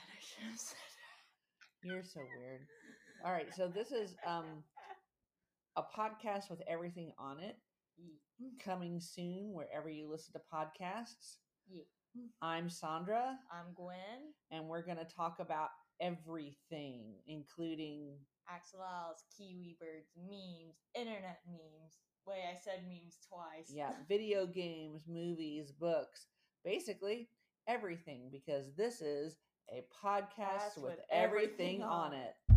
bad. I should have said. You're so weird. All right, so this is um a podcast with everything on it Ye- coming soon wherever you listen to podcasts. ye- I'm Sandra, I'm Gwen. and we're going to talk about everything, including Axolotls, kiwi birds, memes, internet memes. Wait, I said memes twice. yeah, video games, movies, books, basically everything because this is a podcast with with everything everything on it.